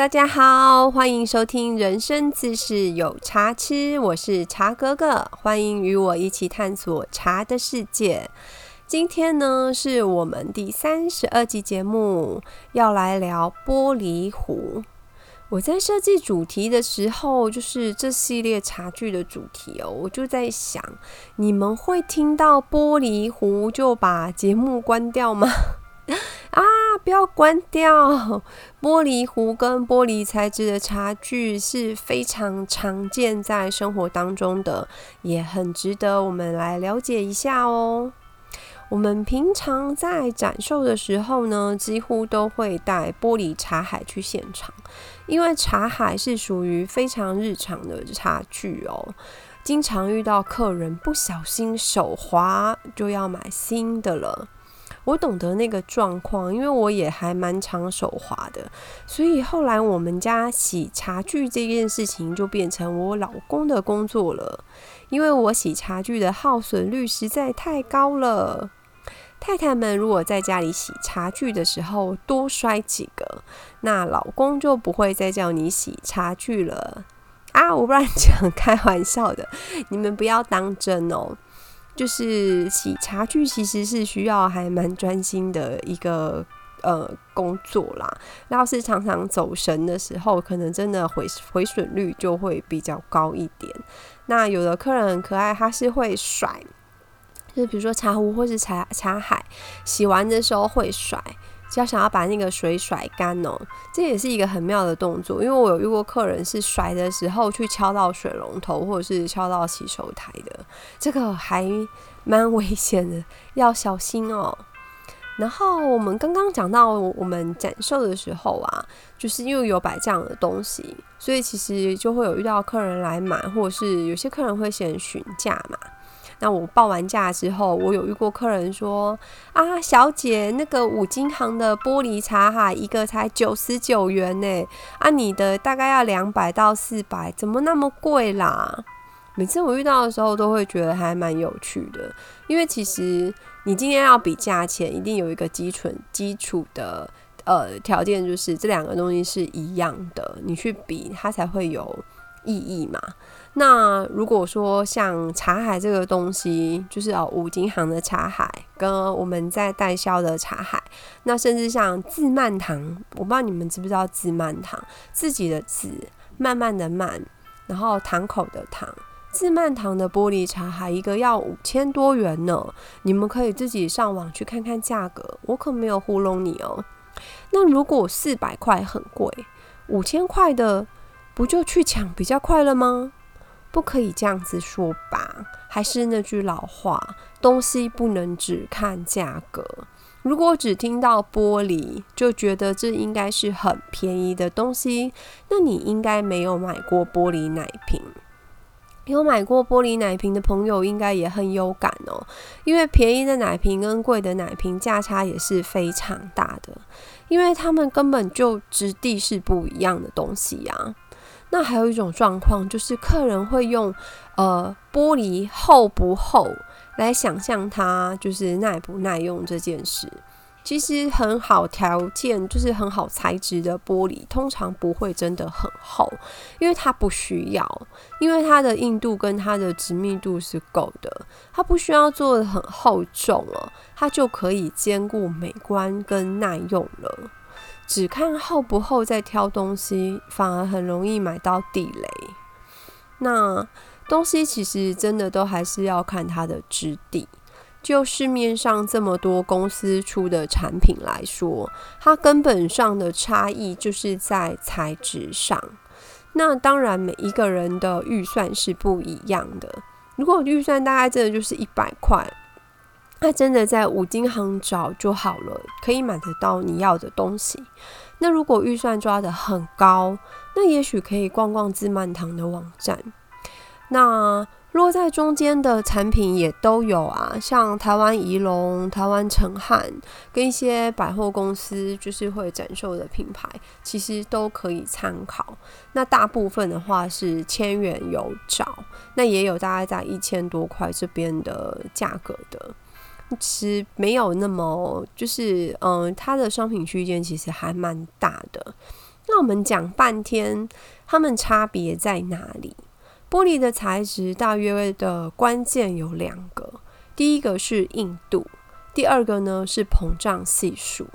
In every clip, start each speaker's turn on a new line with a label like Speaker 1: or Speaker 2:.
Speaker 1: 大家好，欢迎收听《人生自是有茶吃》，我是茶哥哥，欢迎与我一起探索茶的世界。今天呢，是我们第三十二集节目，要来聊玻璃壶。我在设计主题的时候，就是这系列茶具的主题哦，我就在想，你们会听到玻璃壶就把节目关掉吗？啊！不要关掉。玻璃壶跟玻璃材质的茶具是非常常见在生活当中的，也很值得我们来了解一下哦。我们平常在展售的时候呢，几乎都会带玻璃茶海去现场，因为茶海是属于非常日常的茶具哦。经常遇到客人不小心手滑，就要买新的了。我懂得那个状况，因为我也还蛮常手滑的，所以后来我们家洗茶具这件事情就变成我老公的工作了，因为我洗茶具的耗损率实在太高了。太太们如果在家里洗茶具的时候多摔几个，那老公就不会再叫你洗茶具了啊！我不乱讲，开玩笑的，你们不要当真哦。就是洗茶具其实是需要还蛮专心的一个呃工作啦。要是常常走神的时候，可能真的毁毁损率就会比较高一点。那有的客人很可爱，他是会甩，就比如说茶壶或是茶茶海，洗完的时候会甩。只要想要把那个水甩干哦，这也是一个很妙的动作。因为我有遇过客人是甩的时候去敲到水龙头，或者是敲到洗手台的，这个还蛮危险的，要小心哦。然后我们刚刚讲到我们展售的时候啊，就是因为有摆这样的东西，所以其实就会有遇到客人来买，或者是有些客人会先询价嘛。那我报完价之后，我有遇过客人说：“啊，小姐，那个五金行的玻璃茶哈，一个才九十九元呢，啊，你的大概要两百到四百，怎么那么贵啦？”每次我遇到的时候，都会觉得还蛮有趣的，因为其实你今天要比价钱，一定有一个基础基础的呃条件，就是这两个东西是一样的，你去比它才会有意义嘛。那如果说像茶海这个东西，就是哦五金行的茶海，跟我们在代销的茶海，那甚至像自慢堂，我不知道你们知不知道自慢堂，自己的自慢慢的慢，然后堂口的堂，自慢堂的玻璃茶海一个要五千多元呢，你们可以自己上网去看看价格，我可没有糊弄你哦。那如果四百块很贵，五千块的不就去抢比较快了吗？不可以这样子说吧，还是那句老话，东西不能只看价格。如果只听到玻璃就觉得这应该是很便宜的东西，那你应该没有买过玻璃奶瓶。有买过玻璃奶瓶的朋友应该也很有感哦，因为便宜的奶瓶跟贵的奶瓶价差也是非常大的，因为他们根本就质地是不一样的东西呀。那还有一种状况，就是客人会用呃玻璃厚不厚来想象它就是耐不耐用这件事。其实很好条件，就是很好材质的玻璃，通常不会真的很厚，因为它不需要，因为它的硬度跟它的直密度是够的，它不需要做的很厚重了，它就可以兼顾美观跟耐用了。只看厚不厚再挑东西，反而很容易买到地雷。那东西其实真的都还是要看它的质地。就市面上这么多公司出的产品来说，它根本上的差异就是在材质上。那当然，每一个人的预算是不一样的。如果预算大概真的就是一百块。那真的在五金行找就好了，可以买得到你要的东西。那如果预算抓得很高，那也许可以逛逛自曼堂的网站。那落在中间的产品也都有啊，像台湾仪龙、台湾成汉跟一些百货公司就是会展售的品牌，其实都可以参考。那大部分的话是千元有找，那也有大概在一千多块这边的价格的。其实没有那么，就是嗯，它的商品区间其实还蛮大的。那我们讲半天，它们差别在哪里？玻璃的材质大约的关键有两个，第一个是硬度，第二个呢是膨胀系数。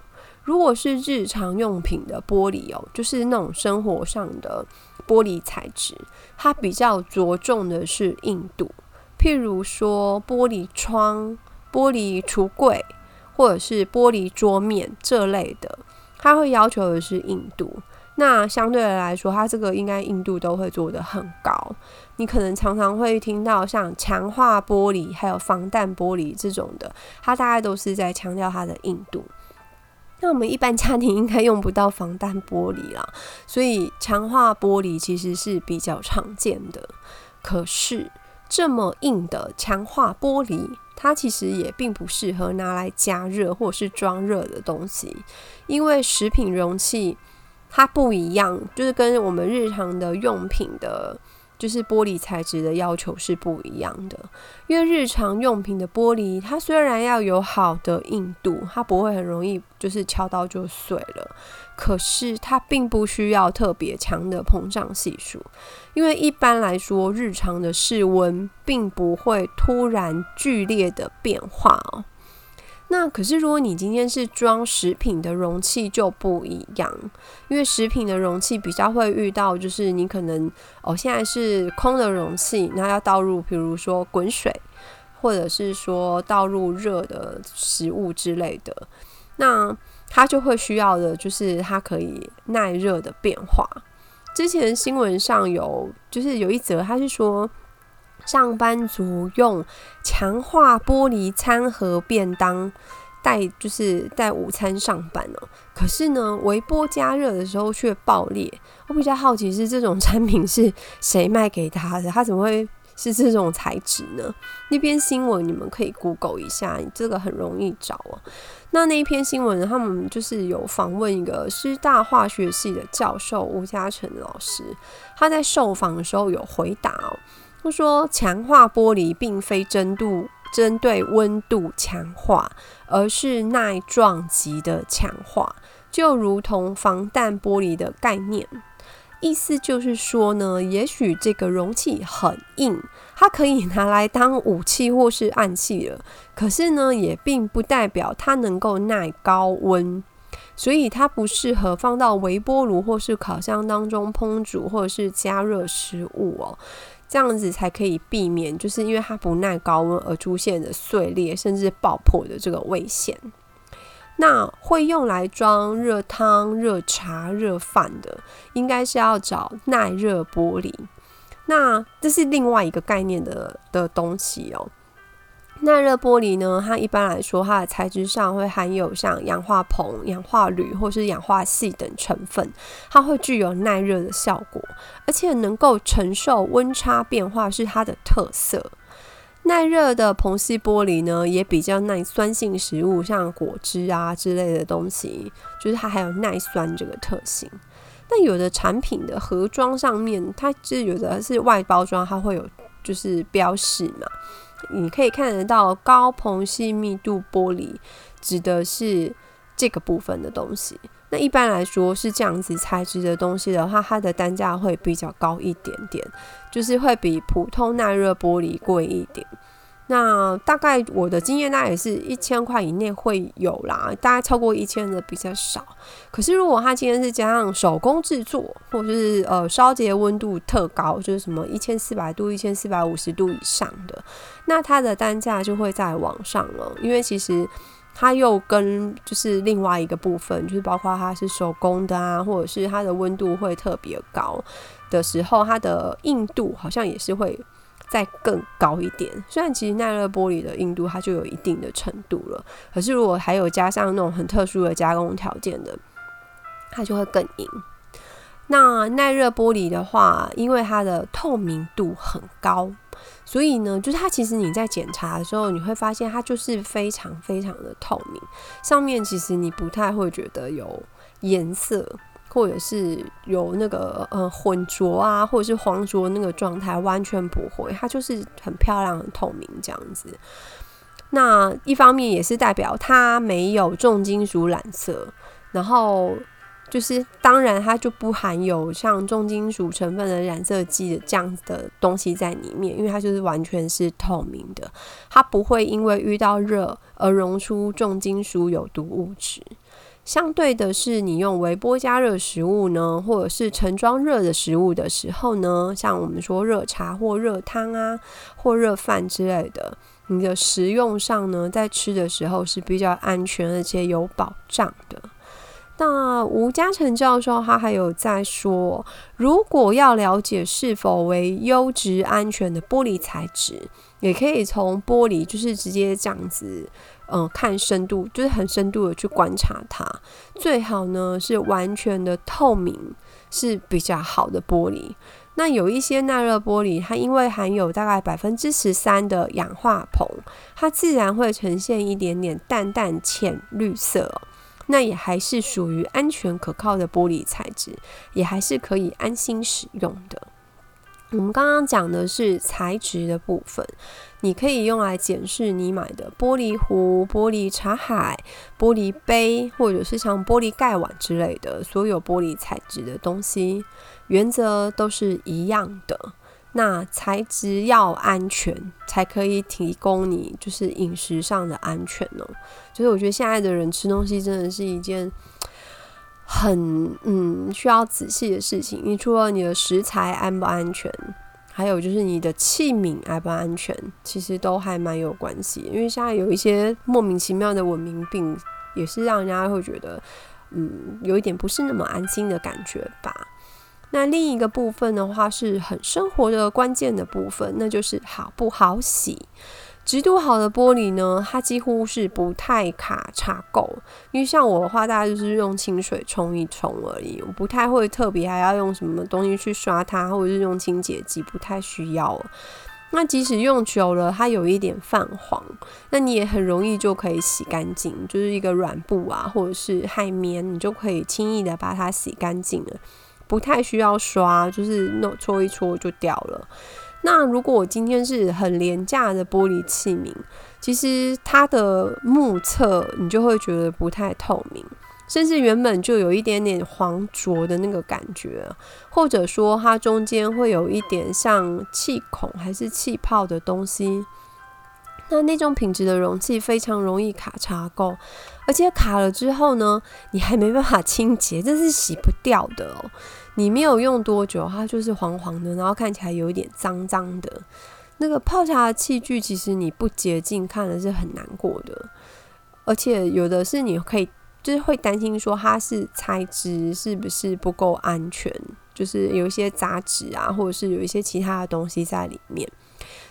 Speaker 1: 如果是日常用品的玻璃哦，就是那种生活上的玻璃材质，它比较着重的是硬度。譬如说玻璃窗、玻璃橱柜或者是玻璃桌面这类的，它会要求的是硬度。那相对来说，它这个应该硬度都会做得很高。你可能常常会听到像强化玻璃还有防弹玻璃这种的，它大概都是在强调它的硬度。那我们一般家庭应该用不到防弹玻璃啦，所以强化玻璃其实是比较常见的。可是这么硬的强化玻璃，它其实也并不适合拿来加热或者是装热的东西，因为食品容器它不一样，就是跟我们日常的用品的。就是玻璃材质的要求是不一样的，因为日常用品的玻璃，它虽然要有好的硬度，它不会很容易就是敲到就碎了，可是它并不需要特别强的膨胀系数，因为一般来说，日常的室温并不会突然剧烈的变化哦。那可是，如果你今天是装食品的容器就不一样，因为食品的容器比较会遇到，就是你可能哦，现在是空的容器，那要倒入，比如说滚水，或者是说倒入热的食物之类的，那它就会需要的就是它可以耐热的变化。之前新闻上有，就是有一则，他是说。上班族用强化玻璃餐盒便当带，就是带午餐上班哦。可是呢，微波加热的时候却爆裂。我比较好奇是这种产品是谁卖给他的？他怎么会是这种材质呢？那篇新闻你们可以 Google 一下，这个很容易找哦。那那一篇新闻，他们就是有访问一个师大化学系的教授吴嘉诚老师，他在受访的时候有回答哦。他说：“强化玻璃并非针度针对温度强化，而是耐撞击的强化，就如同防弹玻璃的概念。意思就是说呢，也许这个容器很硬，它可以拿来当武器或是暗器了。可是呢，也并不代表它能够耐高温，所以它不适合放到微波炉或是烤箱当中烹煮或者是加热食物哦。”这样子才可以避免，就是因为它不耐高温而出现的碎裂甚至爆破的这个危险。那会用来装热汤、热茶、热饭的，应该是要找耐热玻璃。那这是另外一个概念的的东西哦。耐热玻璃呢，它一般来说，它的材质上会含有像氧化硼、氧化铝或是氧化锡等成分，它会具有耐热的效果，而且能够承受温差变化是它的特色。耐热的硼系玻璃呢，也比较耐酸性食物，像果汁啊之类的东西，就是它还有耐酸这个特性。但有的产品的盒装上面，它就有的是外包装，它会有就是标示嘛。你可以看得到高硼系密度玻璃，指的是这个部分的东西。那一般来说是这样子材质的东西的话，它的单价会比较高一点点，就是会比普通耐热玻璃贵一点。那大概我的经验，大概也是一千块以内会有啦，大概超过一千的比较少。可是如果它今天是加上手工制作，或者是呃烧结温度特高，就是什么一千四百度、一千四百五十度以上的，那它的单价就会在往上了。因为其实它又跟就是另外一个部分，就是包括它是手工的啊，或者是它的温度会特别高的时候，它的硬度好像也是会。再更高一点，虽然其实耐热玻璃的硬度它就有一定的程度了，可是如果还有加上那种很特殊的加工条件的，它就会更硬。那耐热玻璃的话，因为它的透明度很高，所以呢，就是它其实你在检查的时候，你会发现它就是非常非常的透明，上面其实你不太会觉得有颜色。或者是有那个呃混浊啊，或者是黄浊那个状态，完全不会，它就是很漂亮、很透明这样子。那一方面也是代表它没有重金属染色，然后就是当然它就不含有像重金属成分的染色剂的这样子的东西在里面，因为它就是完全是透明的，它不会因为遇到热而溶出重金属有毒物质。相对的是，你用微波加热食物呢，或者是盛装热的食物的时候呢，像我们说热茶或热汤啊，或热饭之类的，你的食用上呢，在吃的时候是比较安全而且有保障的。那吴嘉诚教授他还有在说，如果要了解是否为优质安全的玻璃材质，也可以从玻璃就是直接这样子。嗯，看深度就是很深度的去观察它，最好呢是完全的透明是比较好的玻璃。那有一些耐热玻璃，它因为含有大概百分之十三的氧化硼，它自然会呈现一点点淡淡浅绿色。那也还是属于安全可靠的玻璃材质，也还是可以安心使用的。我们刚刚讲的是材质的部分，你可以用来检视你买的玻璃壶、玻璃茶海、玻璃杯，或者是像玻璃盖碗之类的所有玻璃材质的东西，原则都是一样的。那材质要安全，才可以提供你就是饮食上的安全呢。就是我觉得现在的人吃东西真的是一件。很嗯，需要仔细的事情。你除了你的食材安不安全，还有就是你的器皿安不安全，其实都还蛮有关系。因为现在有一些莫名其妙的文明病，也是让人家会觉得，嗯，有一点不是那么安心的感觉吧。那另一个部分的话，是很生活的关键的部分，那就是好不好洗。极度好的玻璃呢，它几乎是不太卡茶垢。因为像我的话，大概就是用清水冲一冲而已，我不太会特别还要用什么东西去刷它，或者是用清洁剂，不太需要。那即使用久了，它有一点泛黄，那你也很容易就可以洗干净，就是一个软布啊，或者是海绵，你就可以轻易的把它洗干净了，不太需要刷，就是弄搓一搓就掉了。那如果我今天是很廉价的玻璃器皿，其实它的目测你就会觉得不太透明，甚至原本就有一点点黄浊的那个感觉，或者说它中间会有一点像气孔还是气泡的东西。那那种品质的容器非常容易卡茶垢，而且卡了之后呢，你还没办法清洁，这是洗不掉的哦。你没有用多久，它就是黄黄的，然后看起来有一点脏脏的。那个泡茶的器具，其实你不洁净，看的是很难过的。而且有的是你可以，就是会担心说它是材质是不是不够安全，就是有一些杂质啊，或者是有一些其他的东西在里面。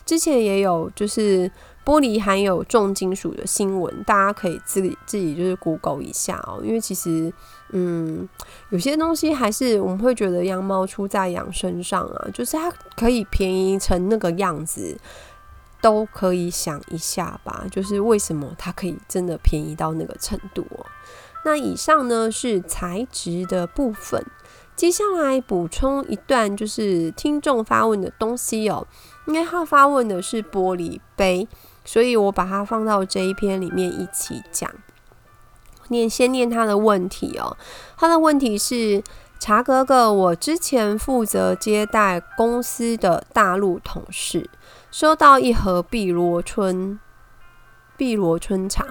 Speaker 1: 之前也有就是。玻璃含有重金属的新闻，大家可以自己自己就是 Google 一下哦。因为其实，嗯，有些东西还是我们会觉得羊毛出在羊身上啊，就是它可以便宜成那个样子，都可以想一下吧。就是为什么它可以真的便宜到那个程度哦？那以上呢是材质的部分，接下来补充一段就是听众发问的东西哦。因为他发问的是玻璃杯。所以我把它放到这一篇里面一起讲。念先念他的问题哦，他的问题是：茶哥哥，我之前负责接待公司的大陆同事，收到一盒碧螺春碧螺春茶，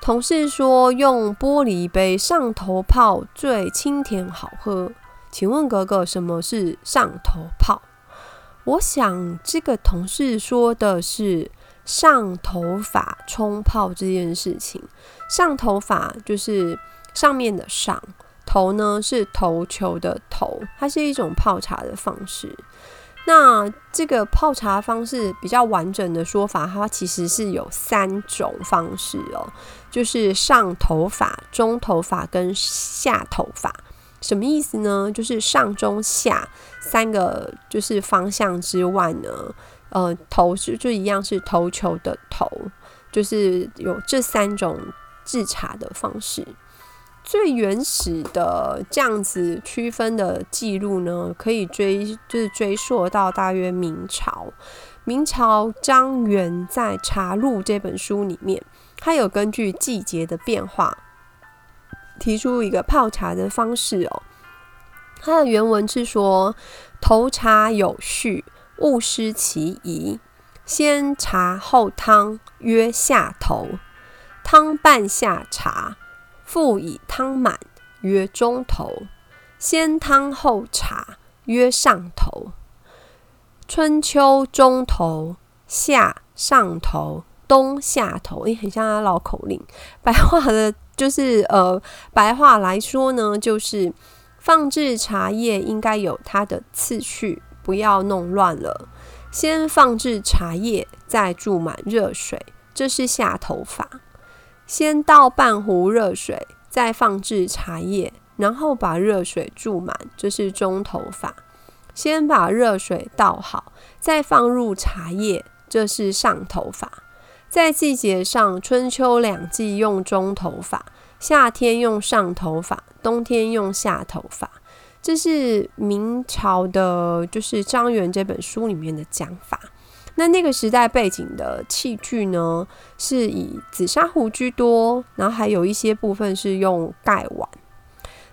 Speaker 1: 同事说用玻璃杯上头泡最清甜好喝，请问哥哥什么是上头泡？我想这个同事说的是。上头发冲泡这件事情，上头发就是上面的上头呢，是头球的头，它是一种泡茶的方式。那这个泡茶方式比较完整的说法，它其实是有三种方式哦，就是上头发、中头发跟下头发。什么意思呢？就是上中下三个就是方向之外呢。呃，头是就一样是头球的头，就是有这三种制茶的方式。最原始的这样子区分的记录呢，可以追就是追溯到大约明朝。明朝张元在《茶录》这本书里面，他有根据季节的变化提出一个泡茶的方式哦。它的原文是说：“投茶有序，勿失其宜。先茶后汤，曰下头；汤半下茶，复以汤满，曰中头；先汤后茶，曰上头。春秋中头，夏上头，冬下头。诶，很像他绕口令。白话的，就是呃，白话来说呢，就是放置茶叶应该有它的次序，不要弄乱了。”先放置茶叶，再注满热水，这是下头法。先倒半壶热水，再放置茶叶，然后把热水注满，这是中头法。先把热水倒好，再放入茶叶，这是上头法。在季节上，春秋两季用中头法，夏天用上头法，冬天用下头法。这是明朝的，就是张元这本书里面的讲法。那那个时代背景的器具呢，是以紫砂壶居多，然后还有一些部分是用盖碗。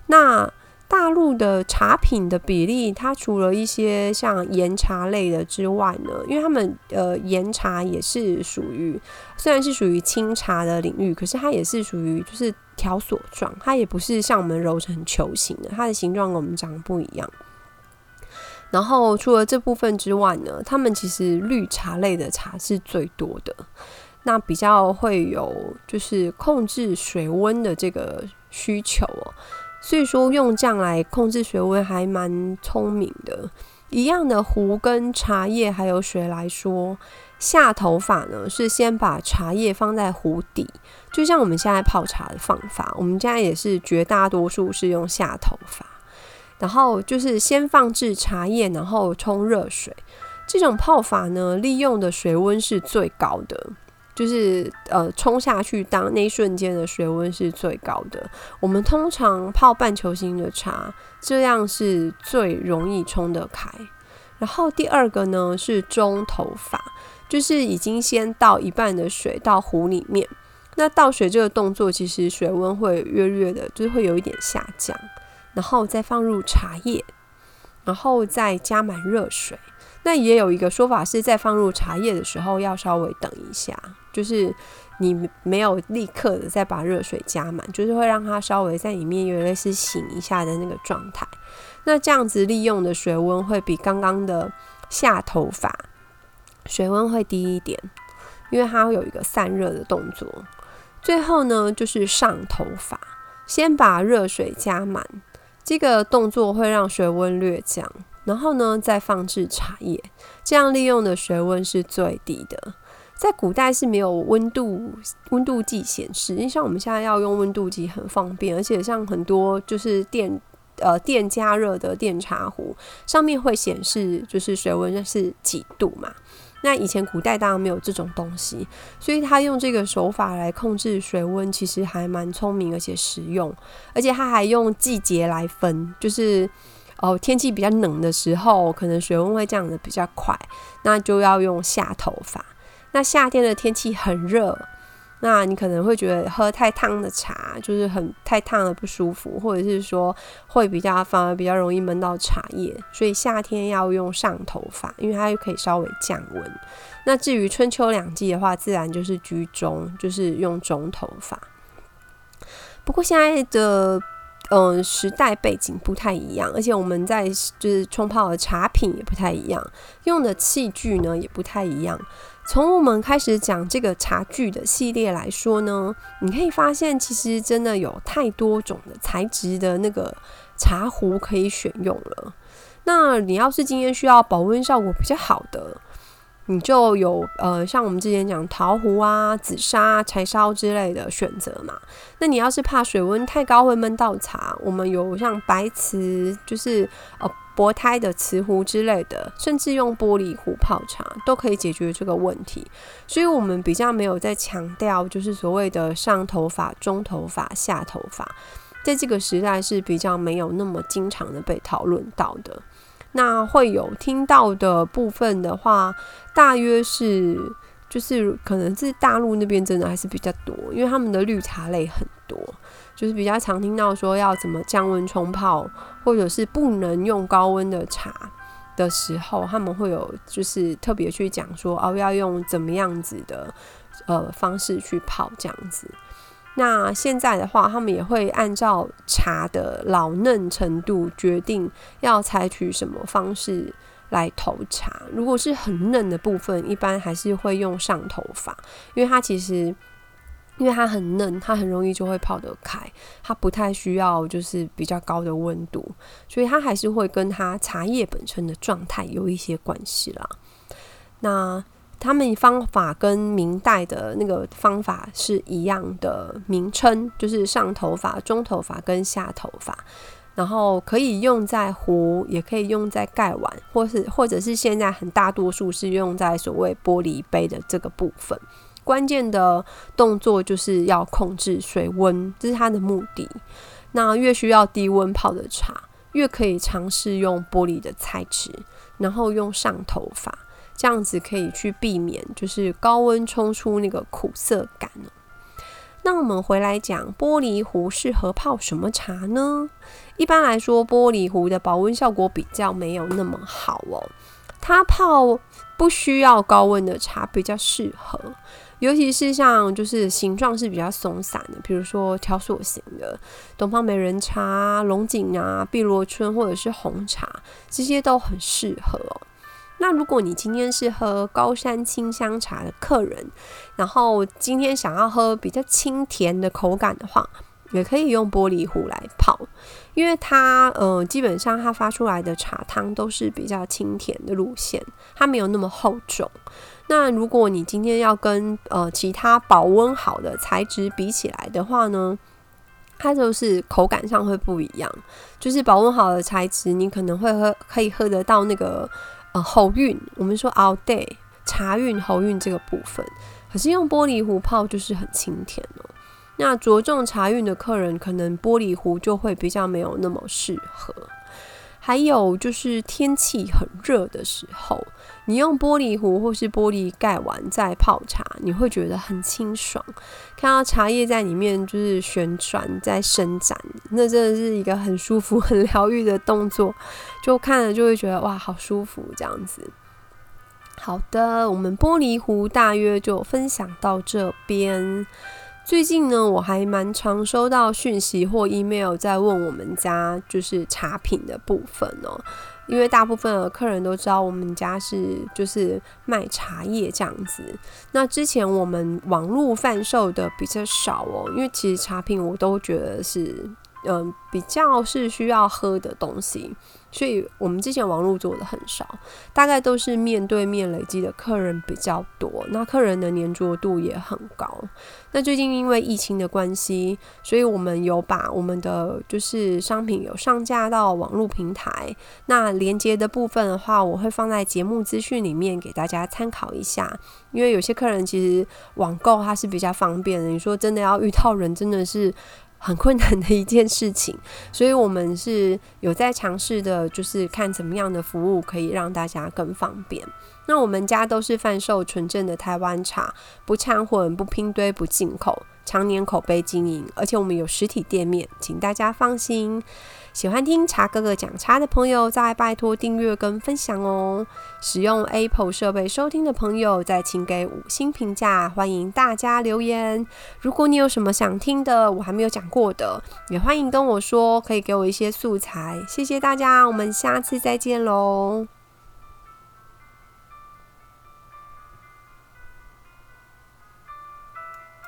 Speaker 1: 那大陆的茶品的比例，它除了一些像岩茶类的之外呢，因为他们呃岩茶也是属于，虽然是属于清茶的领域，可是它也是属于就是条索状，它也不是像我们揉成球形的，它的形状跟我们长得不一样。然后除了这部分之外呢，他们其实绿茶类的茶是最多的，那比较会有就是控制水温的这个需求哦。所以说用这样来控制水温还蛮聪明的。一样的壶跟茶叶还有水来说，下头法呢是先把茶叶放在壶底，就像我们现在泡茶的方法，我们家也是绝大多数是用下头法。然后就是先放置茶叶，然后冲热水。这种泡法呢，利用的水温是最高的。就是呃冲下去，当那一瞬间的水温是最高的。我们通常泡半球形的茶，这样是最容易冲得开。然后第二个呢是中头法，就是已经先倒一半的水到壶里面。那倒水这个动作，其实水温会略略的，就是会有一点下降，然后再放入茶叶，然后再加满热水。那也有一个说法是在放入茶叶的时候要稍微等一下，就是你没有立刻的再把热水加满，就是会让它稍微在里面有类似醒一下的那个状态。那这样子利用的水温会比刚刚的下头发水温会低一点，因为它会有一个散热的动作。最后呢，就是上头发，先把热水加满，这个动作会让水温略降。然后呢，再放置茶叶，这样利用的水温是最低的。在古代是没有温度温度计显示，因为像我们现在要用温度计很方便，而且像很多就是电呃电加热的电茶壶上面会显示就是水温是几度嘛。那以前古代当然没有这种东西，所以他用这个手法来控制水温，其实还蛮聪明而且实用，而且他还用季节来分，就是。哦，天气比较冷的时候，可能水温会降得比较快，那就要用下头法。那夏天的天气很热，那你可能会觉得喝太烫的茶就是很太烫了不舒服，或者是说会比较反而比较容易闷到茶叶，所以夏天要用上头发，因为它又可以稍微降温。那至于春秋两季的话，自然就是居中，就是用中头发。不过现在的。嗯，时代背景不太一样，而且我们在就是冲泡的茶品也不太一样，用的器具呢也不太一样。从我们开始讲这个茶具的系列来说呢，你可以发现其实真的有太多种的材质的那个茶壶可以选用了。那你要是今天需要保温效果比较好的。你就有呃，像我们之前讲陶壶啊、紫砂、柴烧之类的选择嘛。那你要是怕水温太高会闷到茶，我们有像白瓷，就是呃薄胎的瓷壶之类的，甚至用玻璃壶泡茶都可以解决这个问题。所以我们比较没有在强调，就是所谓的上头发、中头发、下头发，在这个时代是比较没有那么经常的被讨论到的。那会有听到的部分的话，大约是就是可能是大陆那边真的还是比较多，因为他们的绿茶类很多，就是比较常听到说要怎么降温冲泡，或者是不能用高温的茶的时候，他们会有就是特别去讲说哦，要用怎么样子的呃方式去泡这样子。那现在的话，他们也会按照茶的老嫩程度决定要采取什么方式来投茶。如果是很嫩的部分，一般还是会用上头法，因为它其实因为它很嫩，它很容易就会泡得开，它不太需要就是比较高的温度，所以它还是会跟它茶叶本身的状态有一些关系啦。那他们方法跟明代的那个方法是一样的名称，就是上头发、中头发跟下头发，然后可以用在壶，也可以用在盖碗，或是或者是现在很大多数是用在所谓玻璃杯的这个部分。关键的动作就是要控制水温，这是它的目的。那越需要低温泡的茶，越可以尝试用玻璃的材质，然后用上头法。这样子可以去避免，就是高温冲出那个苦涩感那我们回来讲，玻璃壶适合泡什么茶呢？一般来说，玻璃壶的保温效果比较没有那么好哦。它泡不需要高温的茶比较适合，尤其是像就是形状是比较松散的，比如说条索型的东方美人茶、龙井啊、碧螺春或者是红茶，这些都很适合哦。那如果你今天是喝高山清香茶的客人，然后今天想要喝比较清甜的口感的话，也可以用玻璃壶来泡，因为它呃基本上它发出来的茶汤都是比较清甜的路线，它没有那么厚重。那如果你今天要跟呃其他保温好的材质比起来的话呢，它就是口感上会不一样。就是保温好的材质，你可能会喝可以喝得到那个。呃，喉韵，我们说 all day 茶韵喉韵这个部分，可是用玻璃壶泡就是很清甜哦。那着重茶韵的客人，可能玻璃壶就会比较没有那么适合。还有就是天气很热的时候，你用玻璃壶或是玻璃盖碗在泡茶，你会觉得很清爽，看到茶叶在里面就是旋转在伸展，那真的是一个很舒服、很疗愈的动作，就看了就会觉得哇，好舒服这样子。好的，我们玻璃壶大约就分享到这边。最近呢，我还蛮常收到讯息或 email 在问我们家就是茶品的部分哦，因为大部分的客人都知道我们家是就是卖茶叶这样子。那之前我们网络贩售的比较少哦，因为其实茶品我都觉得是嗯比较是需要喝的东西。所以我们之前网络做的很少，大概都是面对面累积的客人比较多，那客人的粘着度也很高。那最近因为疫情的关系，所以我们有把我们的就是商品有上架到网络平台。那连接的部分的话，我会放在节目资讯里面给大家参考一下。因为有些客人其实网购它是比较方便的，你说真的要遇到人，真的是。很困难的一件事情，所以我们是有在尝试的，就是看怎么样的服务可以让大家更方便。那我们家都是贩售纯正的台湾茶，不掺混、不拼堆、不进口，常年口碑经营，而且我们有实体店面，请大家放心。喜欢听茶哥哥讲茶的朋友，再拜托订阅跟分享哦。使用 Apple 设备收听的朋友，再请给五星评价。欢迎大家留言。如果你有什么想听的，我还没有讲过的，也欢迎跟我说，可以给我一些素材。谢谢大家，我们下次再见喽。